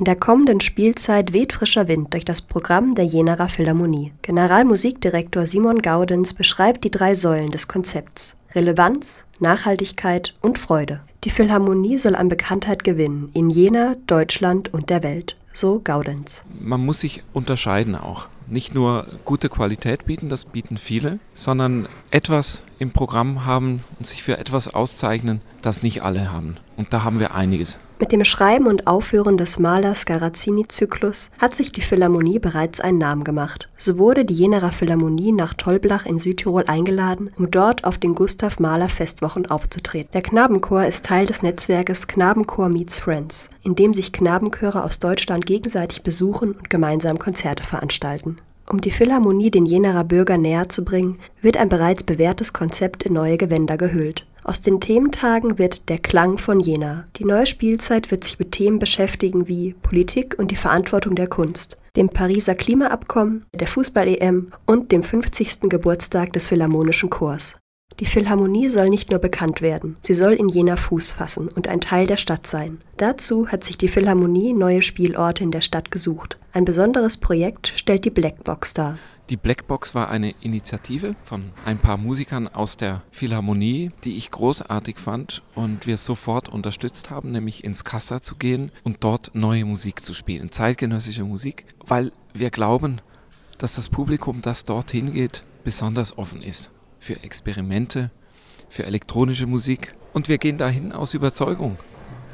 In der kommenden Spielzeit weht frischer Wind durch das Programm der Jenaer Philharmonie. Generalmusikdirektor Simon Gaudenz beschreibt die drei Säulen des Konzepts: Relevanz, Nachhaltigkeit und Freude. Die Philharmonie soll an Bekanntheit gewinnen in Jena, Deutschland und der Welt, so Gaudenz. Man muss sich unterscheiden auch nicht nur gute Qualität bieten, das bieten viele, sondern etwas im Programm haben und sich für etwas auszeichnen, das nicht alle haben. Und da haben wir einiges. Mit dem Schreiben und Aufführen des Malers Garazzini-Zyklus hat sich die Philharmonie bereits einen Namen gemacht. So wurde die Jenerer Philharmonie nach Tollblach in Südtirol eingeladen, um dort auf den Gustav Mahler Festwochen aufzutreten. Der Knabenchor ist Teil des Netzwerkes Knabenchor Meets Friends, in dem sich Knabenchöre aus Deutschland gegenseitig besuchen und gemeinsam Konzerte veranstalten. Um die Philharmonie den Jenerer Bürger näher zu bringen, wird ein bereits bewährtes Konzept in neue Gewänder gehüllt. Aus den Thementagen wird Der Klang von Jena. Die neue Spielzeit wird sich mit Themen beschäftigen wie Politik und die Verantwortung der Kunst, dem Pariser Klimaabkommen, der Fußball-EM und dem 50. Geburtstag des Philharmonischen Chors. Die Philharmonie soll nicht nur bekannt werden, sie soll in Jena Fuß fassen und ein Teil der Stadt sein. Dazu hat sich die Philharmonie neue Spielorte in der Stadt gesucht. Ein besonderes Projekt stellt die Blackbox dar. Die Blackbox war eine Initiative von ein paar Musikern aus der Philharmonie, die ich großartig fand und wir sofort unterstützt haben, nämlich ins Kassa zu gehen und dort neue Musik zu spielen, zeitgenössische Musik, weil wir glauben, dass das Publikum, das dorthin geht, besonders offen ist für Experimente, für elektronische Musik. Und wir gehen dahin aus Überzeugung,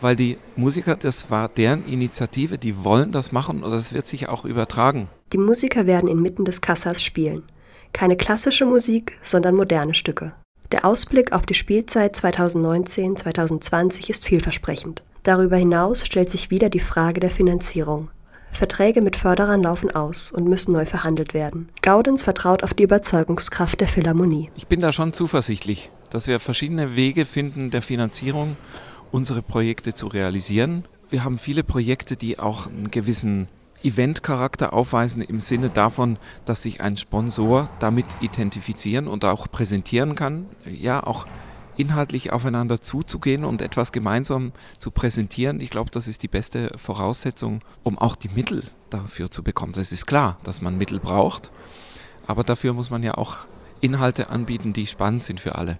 weil die Musiker, das war deren Initiative, die wollen das machen und das wird sich auch übertragen. Die Musiker werden inmitten des Kassas spielen. Keine klassische Musik, sondern moderne Stücke. Der Ausblick auf die Spielzeit 2019-2020 ist vielversprechend. Darüber hinaus stellt sich wieder die Frage der Finanzierung. Verträge mit Förderern laufen aus und müssen neu verhandelt werden. Gaudenz vertraut auf die Überzeugungskraft der Philharmonie. Ich bin da schon zuversichtlich, dass wir verschiedene Wege finden der Finanzierung, unsere Projekte zu realisieren. Wir haben viele Projekte, die auch einen gewissen Eventcharakter aufweisen im Sinne davon, dass sich ein Sponsor damit identifizieren und auch präsentieren kann. Ja, auch inhaltlich aufeinander zuzugehen und etwas gemeinsam zu präsentieren, ich glaube, das ist die beste Voraussetzung, um auch die Mittel dafür zu bekommen. Es ist klar, dass man Mittel braucht, aber dafür muss man ja auch Inhalte anbieten, die spannend sind für alle.